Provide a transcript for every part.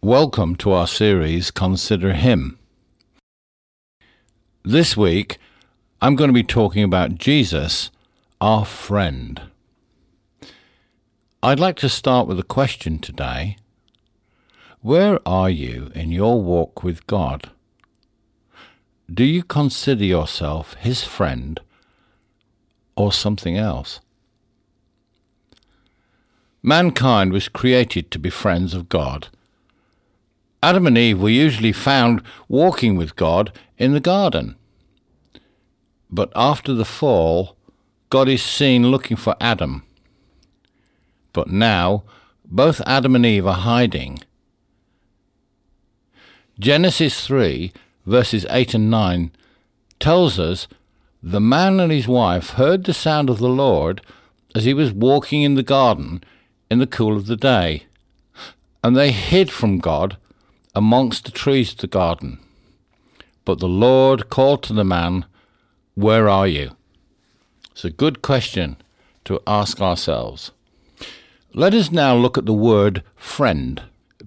Welcome to our series Consider Him. This week, I'm going to be talking about Jesus, our friend. I'd like to start with a question today. Where are you in your walk with God? Do you consider yourself His friend or something else? Mankind was created to be friends of God. Adam and Eve were usually found walking with God in the garden. But after the fall, God is seen looking for Adam. But now, both Adam and Eve are hiding. Genesis 3, verses 8 and 9, tells us the man and his wife heard the sound of the Lord as he was walking in the garden in the cool of the day, and they hid from God amongst the trees of the garden. But the Lord called to the man, Where are you? It's a good question to ask ourselves. Let us now look at the word friend.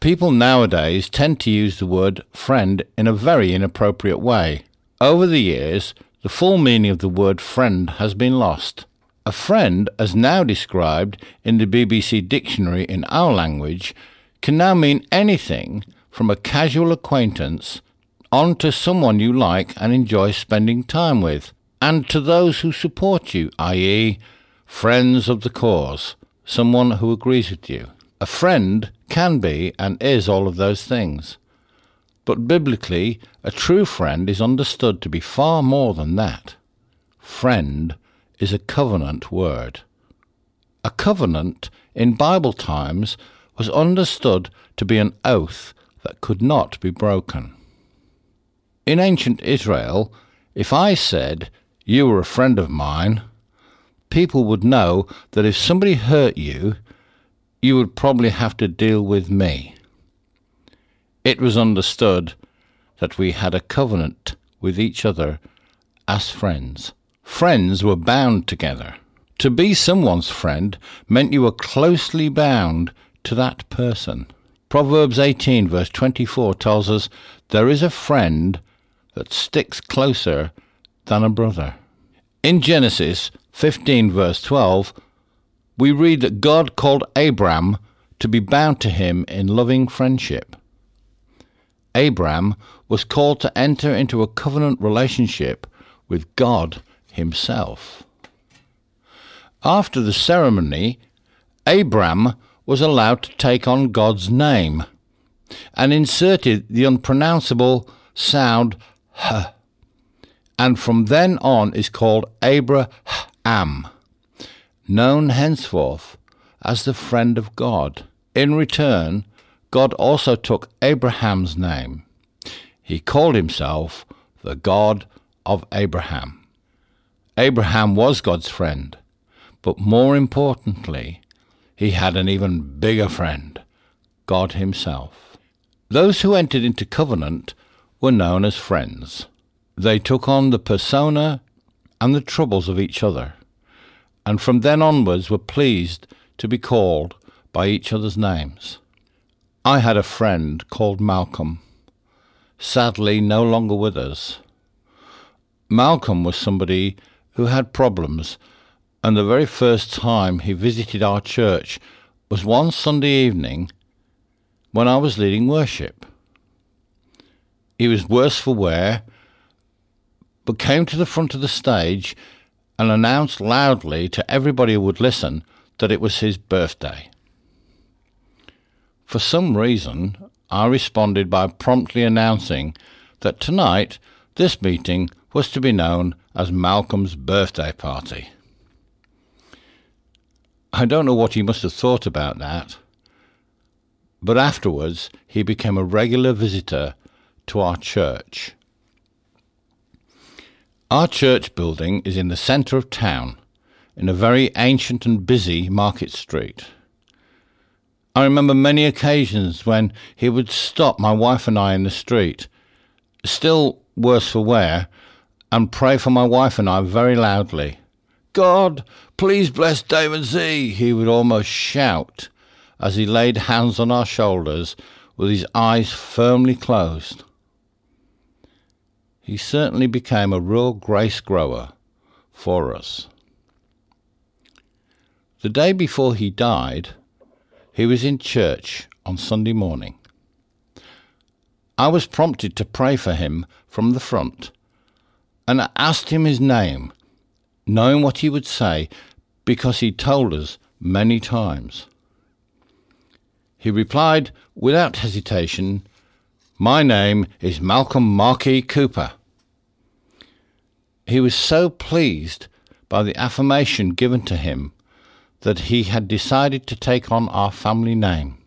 People nowadays tend to use the word friend in a very inappropriate way. Over the years, the full meaning of the word friend has been lost. A friend, as now described in the BBC dictionary in our language, can now mean anything from a casual acquaintance on to someone you like and enjoy spending time with, and to those who support you, i.e., friends of the cause, someone who agrees with you. A friend can be and is all of those things. But biblically, a true friend is understood to be far more than that. Friend is a covenant word. A covenant in Bible times was understood to be an oath that could not be broken. In ancient Israel, if I said, You were a friend of mine, people would know that if somebody hurt you, you would probably have to deal with me. It was understood that we had a covenant with each other as friends. Friends were bound together. To be someone's friend meant you were closely bound to that person. Proverbs 18, verse 24 tells us, There is a friend that sticks closer than a brother. In Genesis 15, verse 12, we read that God called Abram to be bound to him in loving friendship. Abram was called to enter into a covenant relationship with God himself. After the ceremony, Abram was allowed to take on God's name and inserted the unpronounceable sound h, and from then on is called Abraham, known henceforth as the friend of God. In return, God also took Abraham's name. He called himself the God of Abraham. Abraham was God's friend, but more importantly, he had an even bigger friend, God Himself. Those who entered into covenant were known as friends. They took on the persona and the troubles of each other, and from then onwards were pleased to be called by each other's names. I had a friend called Malcolm, sadly no longer with us. Malcolm was somebody who had problems, and the very first time he visited our church was one Sunday evening when I was leading worship. He was worse for wear, but came to the front of the stage and announced loudly to everybody who would listen that it was his birthday. For some reason, I responded by promptly announcing that tonight this meeting was to be known as Malcolm's birthday party. I don't know what he must have thought about that, but afterwards he became a regular visitor to our church. Our church building is in the centre of town, in a very ancient and busy market street. I remember many occasions when he would stop my wife and I in the street, still worse for wear, and pray for my wife and I very loudly. God, please bless David Z, he would almost shout as he laid hands on our shoulders with his eyes firmly closed. He certainly became a real grace grower for us. The day before he died, he was in church on Sunday morning. I was prompted to pray for him from the front and I asked him his name, knowing what he would say because he told us many times. He replied without hesitation, My name is Malcolm Marquis Cooper. He was so pleased by the affirmation given to him that he had decided to take on our family name.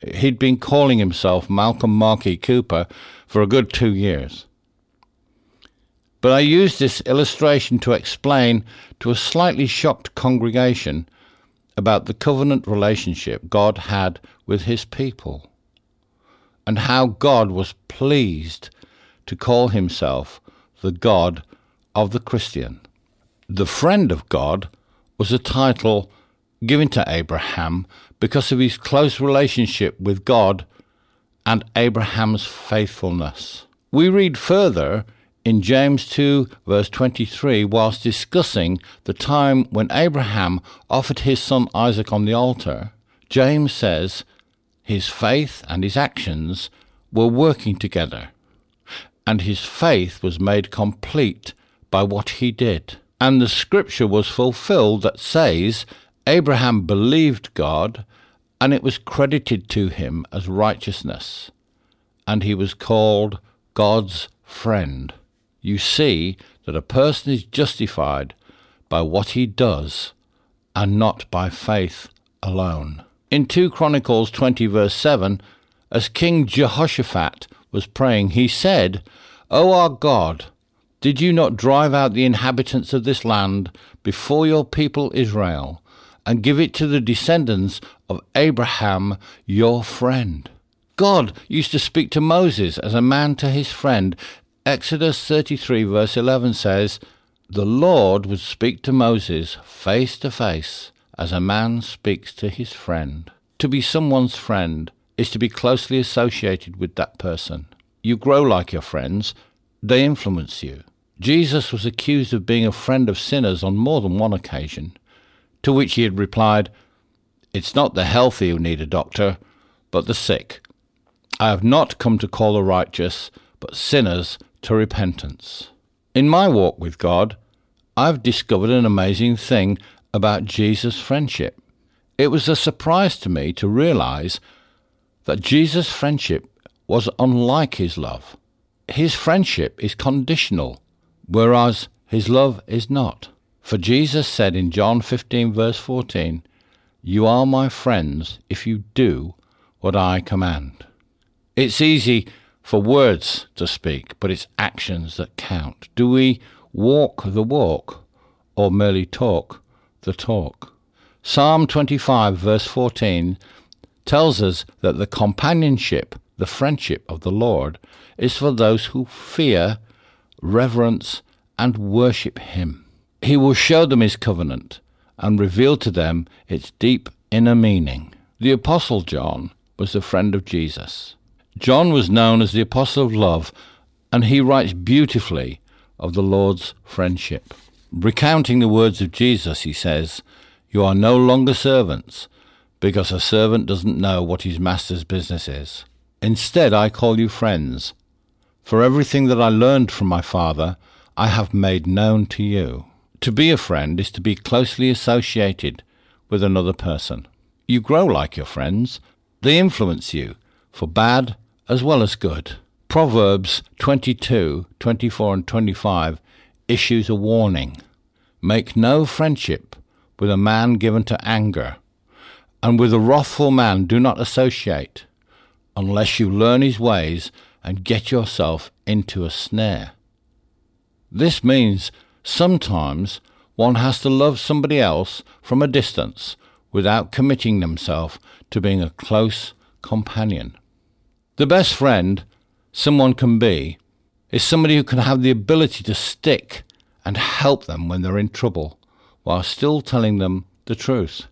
He'd been calling himself Malcolm Marquis Cooper for a good two years. But I use this illustration to explain to a slightly shocked congregation about the covenant relationship God had with his people and how God was pleased to call himself the God of the Christian. The friend of God was a title given to Abraham because of his close relationship with God and Abraham's faithfulness. We read further in James 2, verse 23, whilst discussing the time when Abraham offered his son Isaac on the altar, James says his faith and his actions were working together, and his faith was made complete by what he did. And the scripture was fulfilled that says, Abraham believed God, and it was credited to him as righteousness, and he was called God's friend you see that a person is justified by what he does and not by faith alone. In 2 Chronicles 20, verse 7, as King Jehoshaphat was praying, he said, O our God, did you not drive out the inhabitants of this land before your people Israel, and give it to the descendants of Abraham, your friend? God used to speak to Moses as a man to his friend, Exodus 33, verse 11 says, The Lord would speak to Moses face to face as a man speaks to his friend. To be someone's friend is to be closely associated with that person. You grow like your friends, they influence you. Jesus was accused of being a friend of sinners on more than one occasion, to which he had replied, It's not the healthy who need a doctor, but the sick. I have not come to call the righteous, but sinners to repentance. In my walk with God, I've discovered an amazing thing about Jesus' friendship. It was a surprise to me to realize that Jesus' friendship was unlike his love. His friendship is conditional, whereas his love is not. For Jesus said in John 15, verse 14, You are my friends if you do what I command. It's easy for words to speak, but it's actions that count. Do we walk the walk or merely talk the talk? Psalm 25, verse 14, tells us that the companionship, the friendship of the Lord, is for those who fear, reverence, and worship Him. He will show them His covenant and reveal to them its deep inner meaning. The Apostle John was a friend of Jesus. John was known as the Apostle of Love, and he writes beautifully of the Lord's friendship. Recounting the words of Jesus, he says, You are no longer servants, because a servant doesn't know what his master's business is. Instead, I call you friends, for everything that I learned from my Father, I have made known to you. To be a friend is to be closely associated with another person. You grow like your friends, they influence you, for bad as well as good. Proverbs 22, 24, and 25 issues a warning Make no friendship with a man given to anger, and with a wrathful man do not associate, unless you learn his ways and get yourself into a snare. This means sometimes one has to love somebody else from a distance without committing themselves to being a close companion. The best friend someone can be is somebody who can have the ability to stick and help them when they're in trouble while still telling them the truth.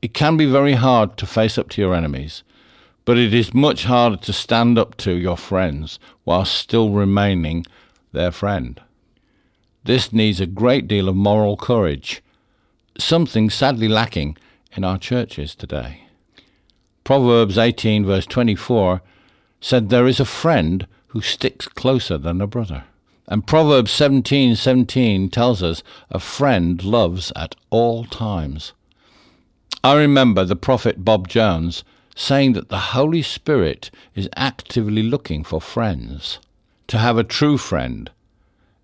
It can be very hard to face up to your enemies, But it is much harder to stand up to your friends while still remaining their friend. This needs a great deal of moral courage, something sadly lacking in our churches today. Proverbs 18, verse 24, said, There is a friend who sticks closer than a brother. And Proverbs 17, 17 tells us, A friend loves at all times. I remember the prophet Bob Jones saying that the Holy Spirit is actively looking for friends. To have a true friend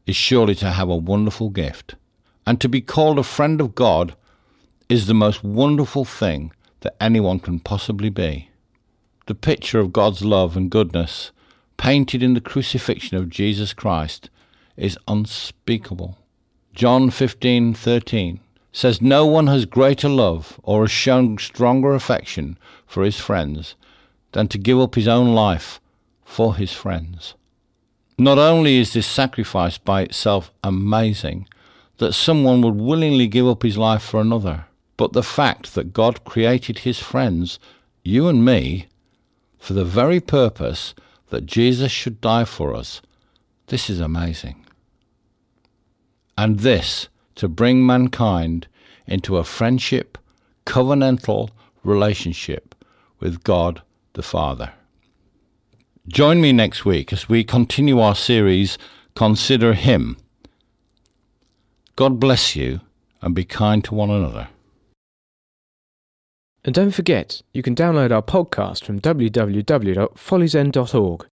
is surely to have a wonderful gift. And to be called a friend of God is the most wonderful thing that anyone can possibly be. The picture of God's love and goodness, painted in the crucifixion of Jesus Christ, is unspeakable. John 15:13 says no one has greater love or has shown stronger affection for his friends than to give up his own life for his friends. Not only is this sacrifice by itself amazing, that someone would willingly give up his life for another, but the fact that God created his friends, you and me, for the very purpose that Jesus should die for us, this is amazing. And this to bring mankind into a friendship, covenantal relationship with God the Father. Join me next week as we continue our series, Consider Him. God bless you and be kind to one another. And don't forget, you can download our podcast from www.folliesend.org.